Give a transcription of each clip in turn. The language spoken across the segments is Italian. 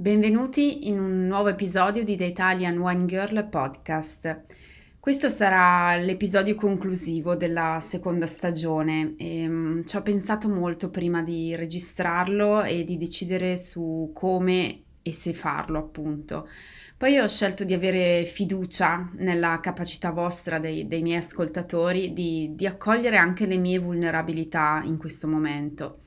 Benvenuti in un nuovo episodio di The Italian Wine Girl Podcast. Questo sarà l'episodio conclusivo della seconda stagione e um, ci ho pensato molto prima di registrarlo e di decidere su come e se farlo, appunto. Poi ho scelto di avere fiducia nella capacità vostra, dei, dei miei ascoltatori, di, di accogliere anche le mie vulnerabilità in questo momento.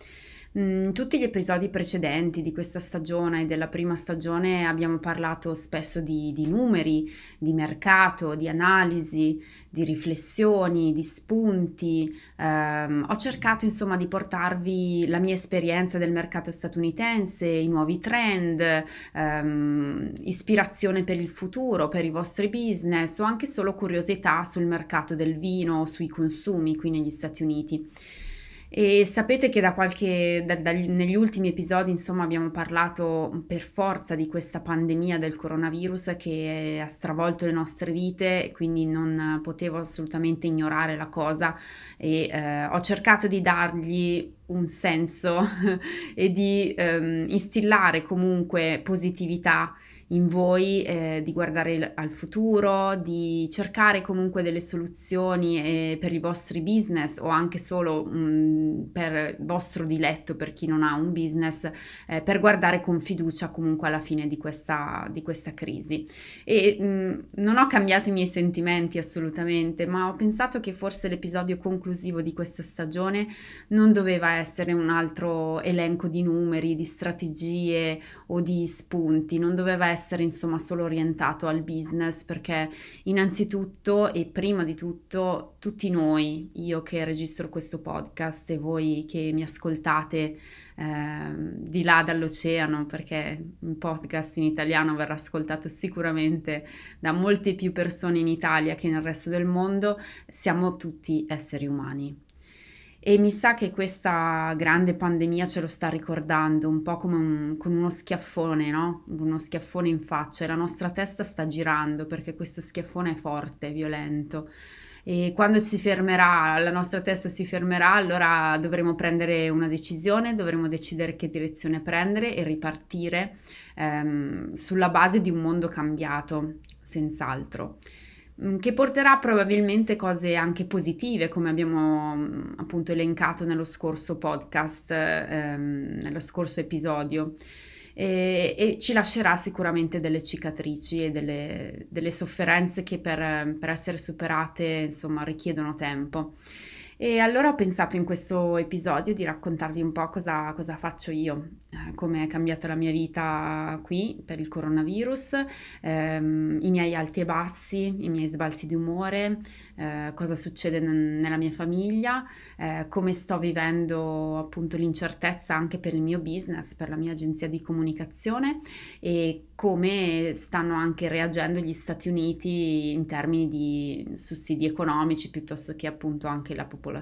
In tutti gli episodi precedenti di questa stagione e della prima stagione abbiamo parlato spesso di, di numeri, di mercato, di analisi, di riflessioni, di spunti. Um, ho cercato insomma di portarvi la mia esperienza del mercato statunitense, i nuovi trend, um, ispirazione per il futuro, per i vostri business o anche solo curiosità sul mercato del vino sui consumi qui negli Stati Uniti. E sapete che da qualche, da, da, negli ultimi episodi, insomma, abbiamo parlato per forza di questa pandemia del coronavirus che ha stravolto le nostre vite, quindi non potevo assolutamente ignorare la cosa. E eh, ho cercato di dargli un senso e di ehm, instillare comunque positività in voi eh, di guardare al futuro, di cercare comunque delle soluzioni eh, per i vostri business o anche solo mh, mm, per vostro diletto, per chi non ha un business, eh, per guardare con fiducia comunque alla fine di questa, di questa crisi. E mh, mm, non ho cambiato i miei sentimenti assolutamente, ma ho pensato che forse l'episodio conclusivo di questa stagione non doveva essere un altro elenco di numeri, di strategie o di spunti, non doveva essere essere insomma solo orientato al business perché innanzitutto e prima di tutto tutti noi, io che registro questo podcast e voi che mi ascoltate eh, di là dall'oceano perché un podcast in italiano verrà ascoltato sicuramente da molte più persone in Italia che nel resto del mondo, siamo tutti esseri umani. E mi sa che questa grande pandemia ce lo sta ricordando, un po' come un, con uno schiaffone, no? Uno schiaffone in faccia e la nostra testa sta girando perché questo schiaffone è forte, violento. E quando si fermerà, la nostra testa si fermerà, allora dovremo prendere una decisione, dovremo decidere che direzione prendere e ripartire ehm, sulla base di un mondo cambiato, senz'altro. Mm, che porterà probabilmente cose anche positive, come abbiamo mm, appunto elencato nello scorso podcast, ehm, nello scorso episodio. E, e, ci lascerà sicuramente delle cicatrici e delle, delle sofferenze che per, per essere superate insomma richiedono tempo. E allora ho pensato in questo episodio di raccontarvi un po' cosa, cosa faccio io, eh, come è cambiata la mia vita qui per il coronavirus, ehm, i miei alti e bassi, i miei sbalzi di umore, eh, cosa succede n- nella mia famiglia, eh, come sto vivendo appunto l'incertezza anche per il mio business, per la mia agenzia di comunicazione e come stanno anche reagendo gli Stati Uniti in termini di sussidi economici piuttosto che appunto anche la popolazione.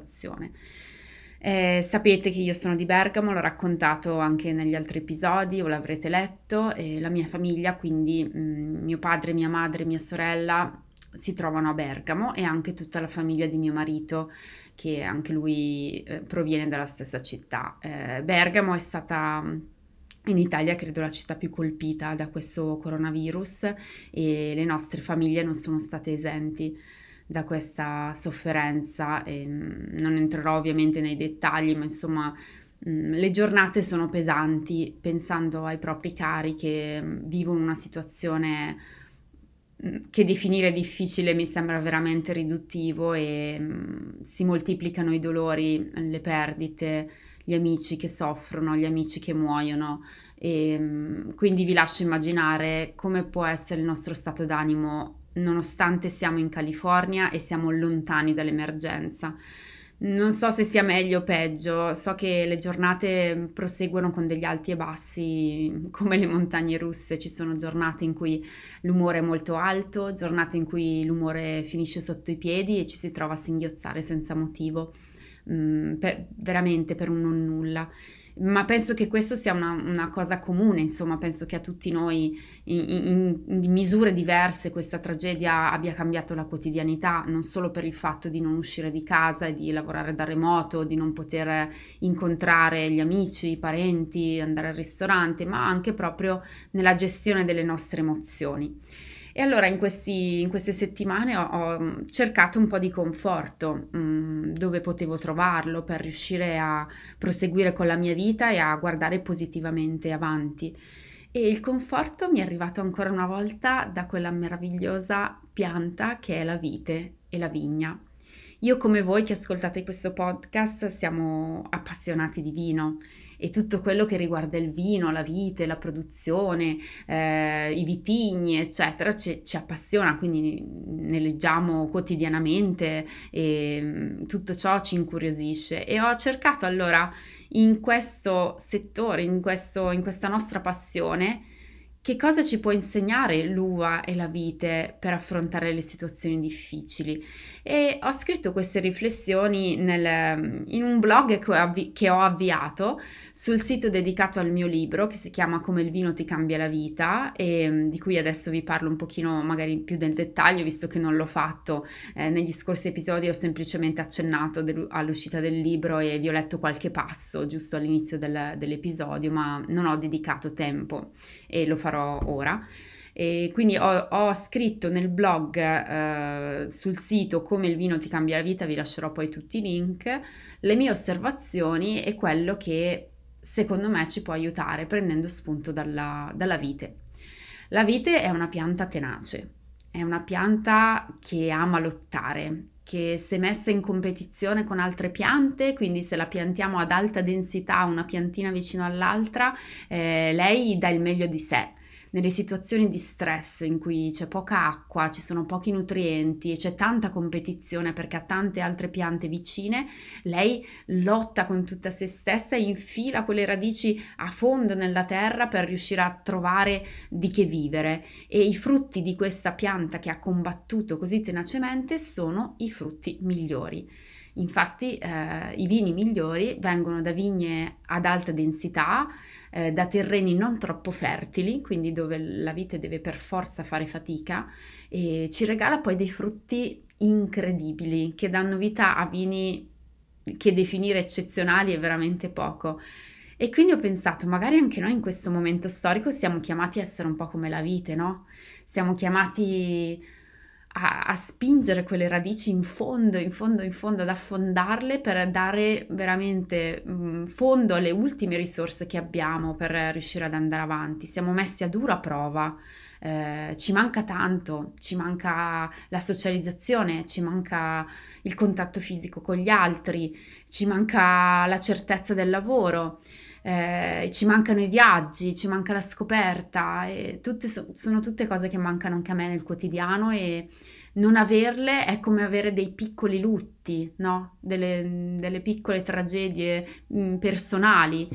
Eh, sapete che io sono di Bergamo, l'ho raccontato anche negli altri episodi o l'avrete letto, eh, la mia famiglia, quindi mh, mm, mio padre, mia madre, mia sorella si trovano a Bergamo e anche tutta la famiglia di mio marito che anche lui eh, proviene dalla stessa città. Eh, Bergamo è stata in Italia credo la città più colpita da questo coronavirus e le nostre famiglie non sono state esenti da questa sofferenza. E mm, non entrerò ovviamente nei dettagli, ma insomma mm, le giornate sono pesanti pensando ai propri cari che mm, vivono una situazione che definire difficile mi sembra veramente riduttivo e si moltiplicano i dolori, le perdite gli amici che soffrono, gli amici che muoiono e quindi vi lascio immaginare come può essere il nostro stato d'animo nonostante siamo in California e siamo lontani dall'emergenza. Non so se sia meglio o peggio, so che le giornate proseguono con degli alti e bassi come le montagne russe, ci sono giornate in cui l'umore è molto alto, giornate in cui l'umore finisce sotto i piedi e ci si trova a singhiozzare senza motivo, mm, per, veramente per un non nulla ma penso che questo sia una, una, cosa comune, insomma, penso che a tutti noi in, in, in, misure diverse questa tragedia abbia cambiato la quotidianità, non solo per il fatto di non uscire di casa e di lavorare da remoto, di non poter incontrare gli amici, i parenti, andare al ristorante, ma anche proprio nella gestione delle nostre emozioni. E allora in, questi, in queste settimane ho, ho, mm, cercato un po' di conforto mh, mm, dove potevo trovarlo per riuscire a proseguire con la mia vita e a guardare positivamente avanti. E il conforto mi è arrivato ancora una volta da quella meravigliosa pianta che è la vite e la vigna. Io come voi che ascoltate questo podcast siamo appassionati di vino e tutto quello che riguarda il vino, la vite, la produzione, eh, i vitigni, eccetera, ci, ci, appassiona, quindi ne leggiamo quotidianamente e mm, tutto ciò ci incuriosisce. E ho cercato allora in questo settore, in, questo, in questa nostra passione, che cosa ci può insegnare l'uva e la vite per affrontare le situazioni difficili? E ho scritto queste riflessioni nel, in un blog che ho, avvi- che ho, avviato sul sito dedicato al mio libro che si chiama Come il vino ti cambia la vita e di cui adesso vi parlo un pochino magari più nel dettaglio visto che non l'ho fatto eh, negli scorsi episodi ho semplicemente accennato del- all'uscita del libro e vi ho letto qualche passo giusto all'inizio del- dell'episodio ma non ho dedicato tempo e lo farò ora. E quindi ho, ho, scritto nel blog eh, sul sito come il vino ti cambia la vita, vi lascerò poi tutti i link, le mie osservazioni e quello che secondo me ci può aiutare prendendo spunto dalla, dalla vite. La vite è una pianta tenace, è una pianta che ama lottare, che se messa in competizione con altre piante, quindi se la piantiamo ad alta densità una piantina vicino all'altra, eh, lei dà il meglio di sé nelle situazioni di stress in cui c'è poca acqua, ci sono pochi nutrienti e c'è tanta competizione perché ha tante altre piante vicine, lei lotta con tutta se stessa e infila quelle radici a fondo nella terra per riuscire a trovare di che vivere e i frutti di questa pianta che ha combattuto così tenacemente sono i frutti migliori. Infatti eh, i vini migliori vengono da vigne ad alta densità, eh, da terreni non troppo fertili, quindi dove la vite deve per forza fare fatica, e ci regala poi dei frutti incredibili che danno vita a vini che definire eccezionali è veramente poco. E quindi ho pensato, magari anche noi in questo momento storico siamo chiamati a essere un po' come la vite, no? Siamo chiamati a, a, spingere quelle radici in fondo, in fondo, in fondo, ad affondarle per dare veramente mh, mm, fondo alle ultime risorse che abbiamo per riuscire ad andare avanti. Siamo messi a dura prova. Eh, ci manca tanto, ci manca la socializzazione, ci manca il contatto fisico con gli altri, ci manca la certezza del lavoro eh, ci mancano i viaggi, ci manca la scoperta, tutte, sono tutte cose che mancano anche a me nel quotidiano e non averle è come avere dei piccoli lutti, no? delle, delle piccole tragedie mh, mm, personali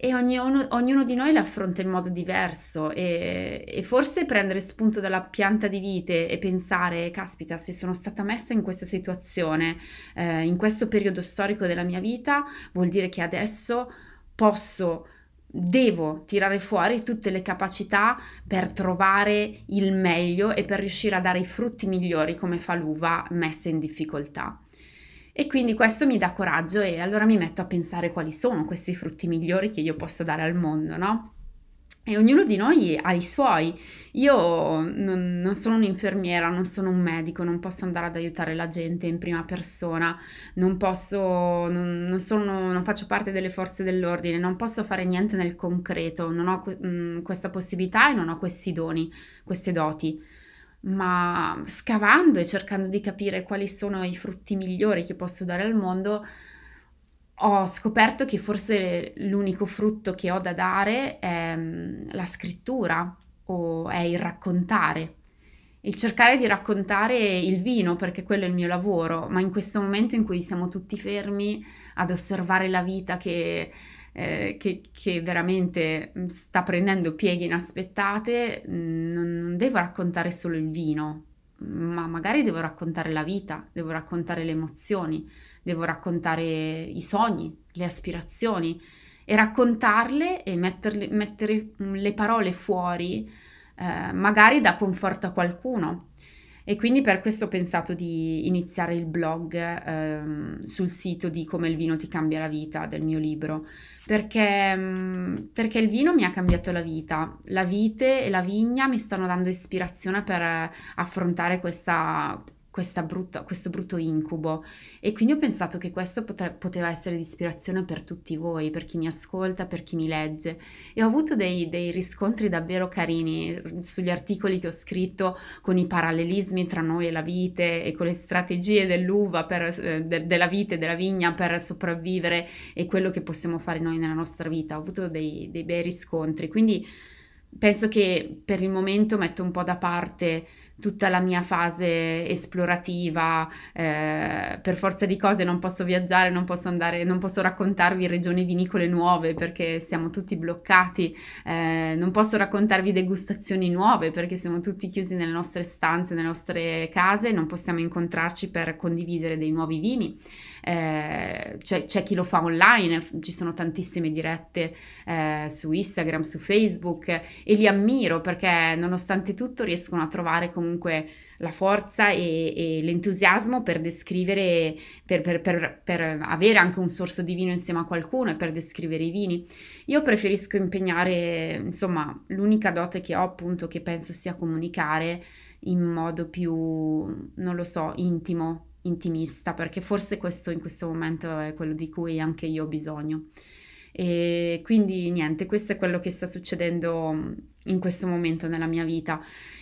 e ognuno, ognuno, di noi le affronta in modo diverso e, e, forse prendere spunto dalla pianta di vite e pensare, caspita, se sono stata messa in questa situazione, eh, in questo periodo storico della mia vita, vuol dire che adesso posso, devo tirare fuori tutte le capacità per trovare il meglio e per riuscire a dare i frutti migliori come fa l'uva messa in difficoltà. E quindi questo mi dà coraggio e allora mi metto a pensare quali sono questi frutti migliori che io posso dare al mondo, no? E ognuno di noi ha i suoi. Io non, non, sono un'infermiera, non sono un medico, non posso andare ad aiutare la gente in prima persona, non posso, non, non, sono, non faccio parte delle forze dell'ordine, non posso fare niente nel concreto, non ho mh, mm, questa possibilità e non ho questi doni, queste doti. Ma scavando e cercando di capire quali sono i frutti migliori che posso dare al mondo, ho scoperto che forse l'unico frutto che ho da dare è la scrittura o è il raccontare. il cercare di raccontare il vino, perché quello è il mio lavoro, ma in questo momento in cui siamo tutti fermi ad osservare la vita che, eh, che, che veramente mm, sta prendendo pieghe inaspettate, mm, non, non devo raccontare solo il vino, ma magari devo raccontare la vita, devo raccontare le emozioni, devo raccontare i sogni, le aspirazioni e raccontarle e metterle, mettere mm, le parole fuori eh, magari dà conforto a qualcuno. E quindi per questo ho pensato di iniziare il blog ehm, sul sito di Come il vino ti cambia la vita del mio libro, perché, mm, perché, il vino mi ha cambiato la vita. La vite e la vigna mi stanno dando ispirazione per affrontare questa, brutta, questo brutto incubo. E quindi ho pensato che questo potre, poteva essere di ispirazione per tutti voi, per chi mi ascolta, per chi mi legge. E ho avuto dei, dei riscontri davvero carini sugli articoli che ho scritto con i parallelismi tra noi e la vite e con le strategie dell'uva, per, eh, de, della vite della vigna per sopravvivere e quello che possiamo fare noi nella nostra vita. Ho avuto dei, dei bei riscontri, quindi penso che per il momento metto un po' da parte tutta la mia fase esplorativa, eh, per forza di cose non posso viaggiare, non posso andare, non posso raccontarvi regioni vinicole nuove perché siamo tutti bloccati, eh, non posso raccontarvi degustazioni nuove perché siamo tutti chiusi nelle nostre stanze, nelle nostre case, non possiamo incontrarci per condividere dei nuovi vini. Eh, c'è, c'è, chi lo fa online, ci sono tantissime dirette eh, su Instagram, su Facebook e li ammiro perché nonostante tutto riescono a trovare comunque la forza e, e l'entusiasmo per descrivere, per, per, per, per, avere anche un sorso di vino insieme a qualcuno e per descrivere i vini. Io preferisco impegnare, insomma, l'unica dote che ho appunto che penso sia comunicare in modo più, non lo so, intimo, intimista, perché forse questo in questo momento è quello di cui anche io ho bisogno. E quindi niente, questo è quello che sta succedendo in questo momento nella mia vita.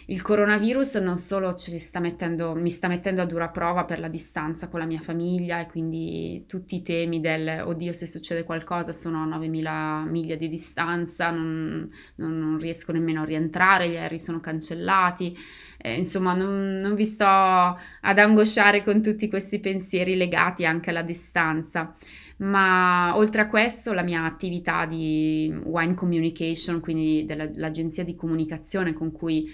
Il coronavirus non solo sta mettendo, mi sta mettendo a dura prova per la distanza con la mia famiglia e quindi tutti i temi del oddio se succede qualcosa sono a 9000 miglia di distanza, non, non, non riesco nemmeno a rientrare, gli aerei sono cancellati, eh, insomma non, non vi sto ad angosciare con tutti questi pensieri legati anche alla distanza ma oltre a questo la mia attività di wine communication, quindi dell'agenzia di comunicazione cui,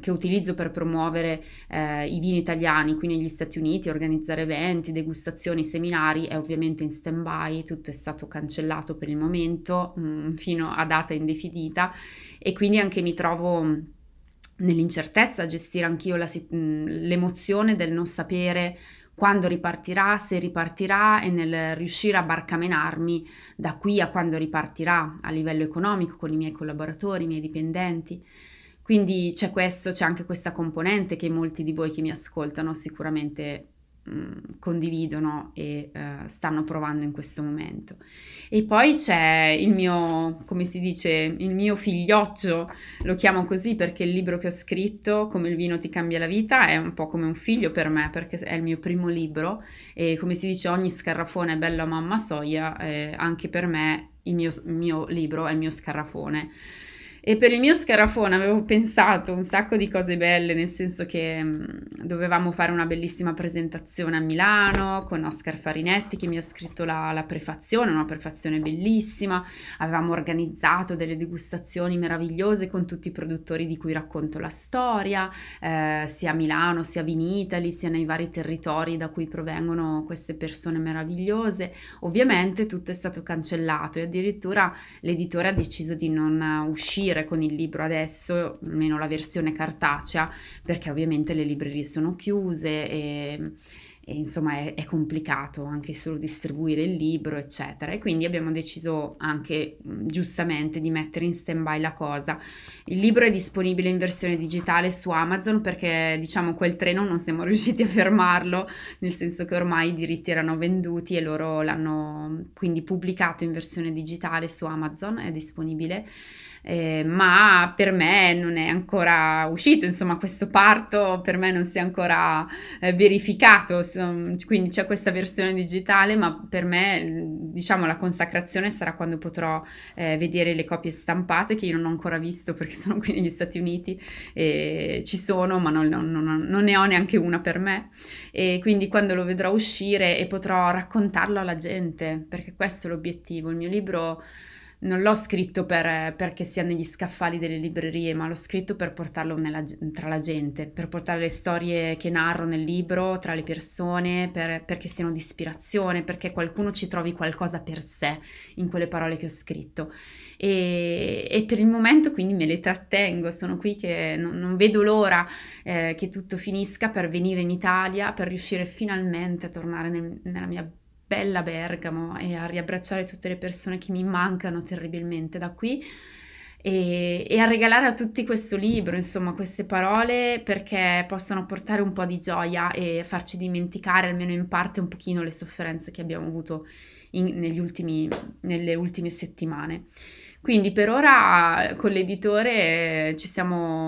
che utilizzo per promuovere eh, i vini italiani qui negli Stati Uniti, organizzare eventi, degustazioni, seminari, è ovviamente in stand by, tutto è stato cancellato per il momento mh, mm, fino a data indefinita. E quindi anche mi trovo nell'incertezza a gestire anch'io la, mm, l'emozione del non sapere quando ripartirà, se ripartirà e nel riuscire a barcamenarmi da qui a quando ripartirà a livello economico con i miei collaboratori, i miei dipendenti. Quindi c'è questo, c'è anche questa componente che molti di voi che mi ascoltano sicuramente condividono e uh, stanno provando in questo momento. E poi c'è il mio, come si dice, il mio figlioccio, lo chiamo così perché il libro che ho scritto, Come il vino ti cambia la vita, è un po' come un figlio per me perché è il mio primo libro e come si dice ogni scarrafone è bello a mamma soia, eh, anche per me il mio, il mio libro è il mio scarrafone. E per il mio scarafone avevo pensato un sacco di cose belle, nel senso che mh, mm, dovevamo fare una bellissima presentazione a Milano con Oscar Farinetti che mi ha scritto la, la prefazione, una prefazione bellissima. Avevamo organizzato delle degustazioni meravigliose con tutti i produttori di cui racconto la storia, eh, sia a Milano, sia a Vinitali, sia nei vari territori da cui provengono queste persone meravigliose. Ovviamente tutto è stato cancellato e addirittura l'editore ha deciso di non uscire uscire con il libro adesso, almeno la versione cartacea, perché ovviamente le librerie sono chiuse e, e insomma è, è, complicato anche solo distribuire il libro, eccetera. E quindi abbiamo deciso anche giustamente di mettere in stand-by la cosa. Il libro è disponibile in versione digitale su Amazon perché diciamo quel treno non siamo riusciti a fermarlo, nel senso che ormai i diritti erano venduti e loro l'hanno quindi pubblicato in versione digitale su Amazon, è disponibile eh, ma per me non è ancora uscito, insomma questo parto per me non si è ancora eh, verificato, quindi c'è questa versione digitale, ma per me diciamo la consacrazione sarà quando potrò eh, vedere le copie stampate che io non ho ancora visto perché sono qui negli Stati Uniti e ci sono, ma non, non, non ne ho neanche una per me. E quindi quando lo vedrò uscire e potrò raccontarlo alla gente, perché questo è l'obiettivo, il mio libro non l'ho scritto per, perché sia negli scaffali delle librerie, ma l'ho scritto per portarlo nella, tra la gente, per portare le storie che narro nel libro tra le persone, per, perché siano di ispirazione, perché qualcuno ci trovi qualcosa per sé in quelle parole che ho scritto. E, e per il momento quindi me le trattengo, sono qui che non, non vedo l'ora eh, che tutto finisca per venire in Italia, per riuscire finalmente a tornare nel, nella mia bella Bergamo e a riabbracciare tutte le persone che mi mancano terribilmente da qui e, e, a regalare a tutti questo libro, insomma, queste parole perché possano portare un po' di gioia e farci dimenticare almeno in parte un pochino le sofferenze che abbiamo avuto in, ultimi, nelle ultime settimane. Quindi per ora con l'editore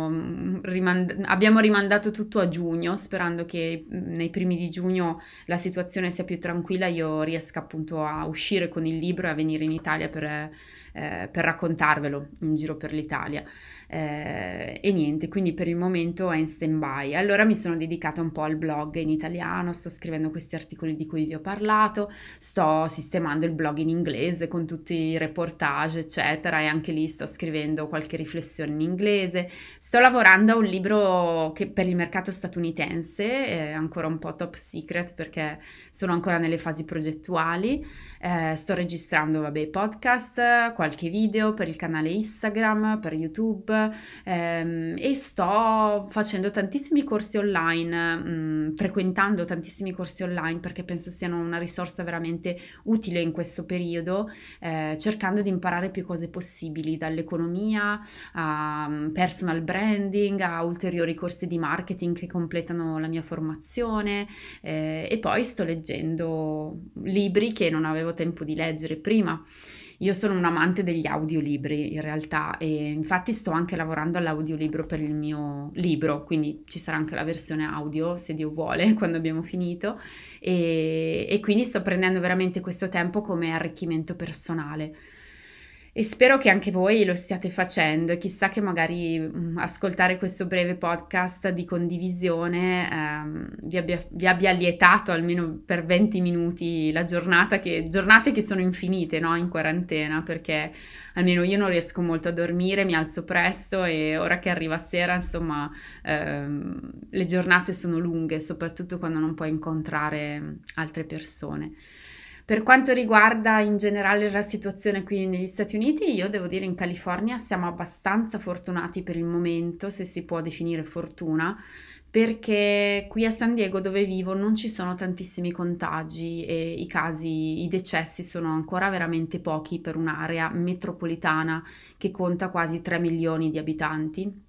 mm, rimand- abbiamo rimandato tutto a giugno, sperando che mm, nei primi di giugno la situazione sia più tranquilla, io riesca appunto a uscire con il libro e a venire in Italia per, eh, per raccontarvelo in giro per l'Italia eh, e niente, quindi per il momento è in stand by. Allora mi sono dedicata un po' al blog in italiano, sto scrivendo questi articoli di cui vi ho parlato, sto sistemando il blog in inglese con tutti i reportage, eccetera, e anche lì sto scrivendo qualche riflessione in inglese. Sto lavorando a un libro che per il mercato statunitense è ancora un po' top secret perché sono ancora nelle fasi progettuali. Eh, sto registrando, vabbè, podcast, qualche video per il canale Instagram, per YouTube ehm, e sto facendo tantissimi corsi online, mh, mm, frequentando tantissimi corsi online perché penso siano una risorsa veramente utile in questo periodo, eh, cercando di imparare più cose possibili, dall'economia a mm, personal branding, a ulteriori corsi di marketing che completano la mia formazione eh, e poi sto leggendo libri che non avevo tempo di leggere prima. Io sono un amante degli audiolibri in realtà e infatti sto anche lavorando all'audiolibro per il mio libro, quindi ci sarà anche la versione audio se Dio vuole quando abbiamo finito. E, e quindi sto prendendo veramente questo tempo come arricchimento personale e spero che anche voi lo stiate facendo chissà che magari mm, ascoltare questo breve podcast di condivisione ehm, vi, abbia, vi, abbia, lietato almeno per 20 minuti la giornata, che, giornate che sono infinite no? in quarantena perché almeno io non riesco molto a dormire, mi alzo presto e ora che arriva sera insomma ehm, le giornate sono lunghe soprattutto quando non puoi incontrare altre persone. Per quanto riguarda in generale la situazione qui negli Stati Uniti, io devo dire in California siamo abbastanza fortunati per il momento, se si può definire fortuna, perché qui a San Diego dove vivo non ci sono tantissimi contagi e i casi, i decessi sono ancora veramente pochi per un'area metropolitana che conta quasi 3 milioni di abitanti.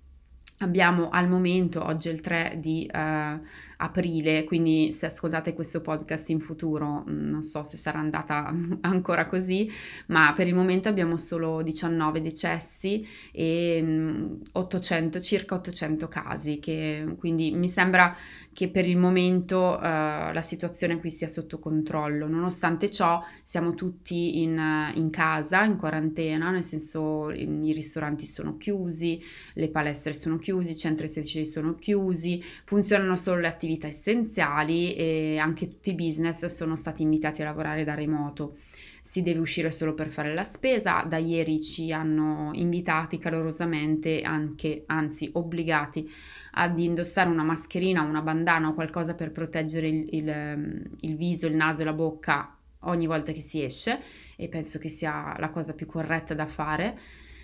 Abbiamo al momento, oggi è il 3 di eh, aprile, quindi se ascoltate questo podcast in futuro mm, non so se sarà andata ancora così, ma per il momento abbiamo solo 19 decessi e 800, mm, circa 800 casi, che, quindi mi sembra che per il momento uh, la situazione qui sia sotto controllo. Nonostante ciò siamo tutti in, in casa, in quarantena, nel senso i ristoranti sono chiusi, le palestre sono chiusi, i centri estetici sono chiusi, funzionano solo le attività attività essenziali e anche tutti i business sono stati invitati a lavorare da remoto. Si deve uscire solo per fare la spesa, da ieri ci hanno invitati calorosamente, anche, anzi obbligati ad indossare una mascherina, una bandana o qualcosa per proteggere il, il, il viso, il naso e la bocca ogni volta che si esce e penso che sia la cosa più corretta da fare.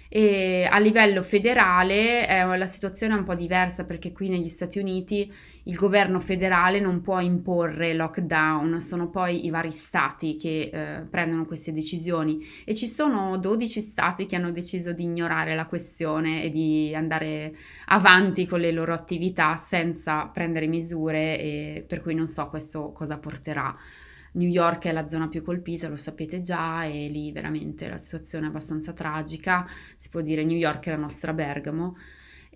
E a livello federale eh, la situazione è un po' diversa perché qui negli Stati Uniti il governo federale non può imporre lockdown, sono poi i vari stati che eh, prendono queste decisioni. E ci sono 12 stati che hanno deciso di ignorare la questione e di andare avanti con le loro attività senza prendere misure per cui non so questo cosa porterà New York è la zona più colpita, lo sapete già, e lì veramente la situazione è abbastanza tragica, si può dire New York è la nostra Bergamo.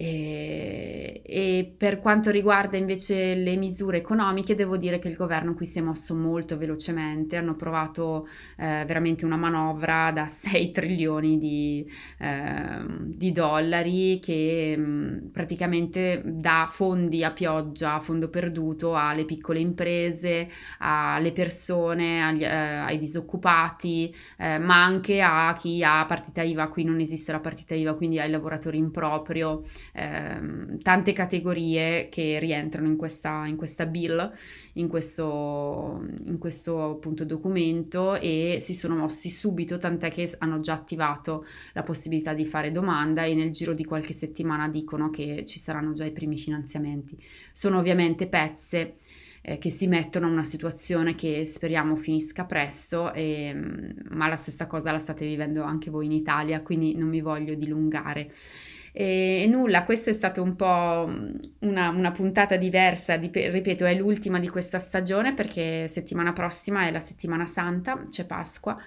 E, e, per quanto riguarda invece le misure economiche, devo dire che il governo qui si è mosso molto velocemente, hanno provato eh, veramente una manovra da 6 trilioni di, eh, di dollari che mh, mm, praticamente dà fondi a pioggia, a fondo perduto alle piccole imprese, alle persone, agli, eh, ai disoccupati, eh, ma anche a chi ha partita IVA, qui non esiste la partita IVA, quindi ai lavoratori in proprio ehm, tante categorie che rientrano in questa, in questa bill, in questo, in questo appunto documento e si sono mossi subito, tant'è che hanno già attivato la possibilità di fare domanda e nel giro di qualche settimana dicono che ci saranno già i primi finanziamenti. Sono ovviamente pezze eh, che si mettono in una situazione che speriamo finisca presto, e, ma la stessa cosa la state vivendo anche voi in Italia, quindi non mi voglio dilungare. E, nulla, questa è stata un po' una, una puntata diversa, di, ripeto, è l'ultima di questa stagione perché settimana prossima è la settimana santa, c'è Pasqua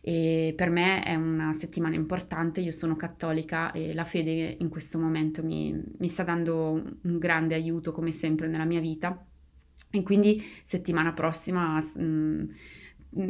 e per me è una settimana importante, io sono cattolica e la fede in questo momento mi, mi sta dando un grande aiuto come sempre nella mia vita. E quindi settimana prossima... Mh, mm, Mm,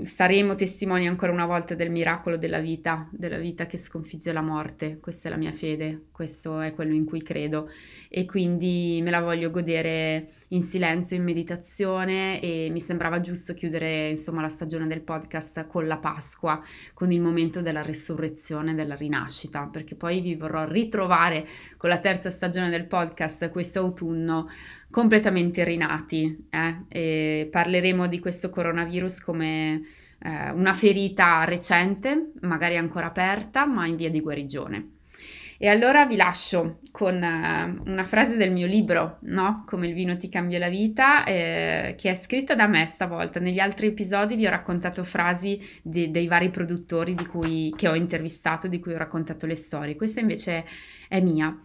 saremo testimoni ancora una volta del miracolo della vita, della vita che sconfigge la morte. Questa è la mia fede, questo è quello in cui credo e quindi me la voglio godere in silenzio, in meditazione e mi sembrava giusto chiudere insomma la stagione del podcast con la Pasqua, con il momento della resurrezione, della rinascita, perché poi vi vorrò ritrovare con la terza stagione del podcast questo autunno completamente rinati eh? parleremo di questo coronavirus come eh, una ferita recente, magari ancora aperta, ma in via di guarigione. E allora vi lascio con uh, una frase del mio libro, no? Come il vino ti cambia la vita, eh, che è scritta da me stavolta. Negli altri episodi vi ho raccontato frasi di, dei vari produttori cui, che ho intervistato, di cui ho raccontato le storie. Questa invece è mia.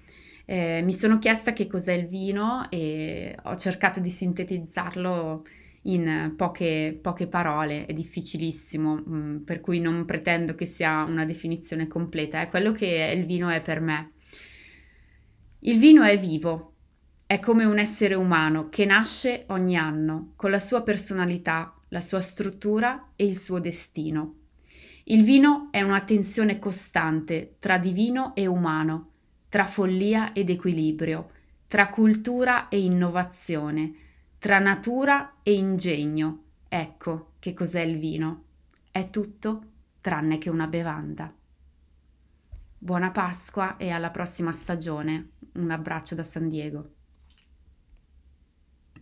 Eh, mi sono chiesta che cos'è il vino e ho cercato di sintetizzarlo in poche, poche parole, è difficilissimo, mh, mm, per cui non pretendo che sia una definizione completa, è quello che il vino è per me. Il vino è vivo, è come un essere umano che nasce ogni anno con la sua personalità, la sua struttura e il suo destino. Il vino è una tensione costante tra divino e umano, tra follia ed equilibrio, tra cultura e innovazione, tra natura e ingegno. Ecco che cos'è il vino. È tutto tranne che una bevanda. Buona Pasqua e alla prossima stagione. Un abbraccio da San Diego.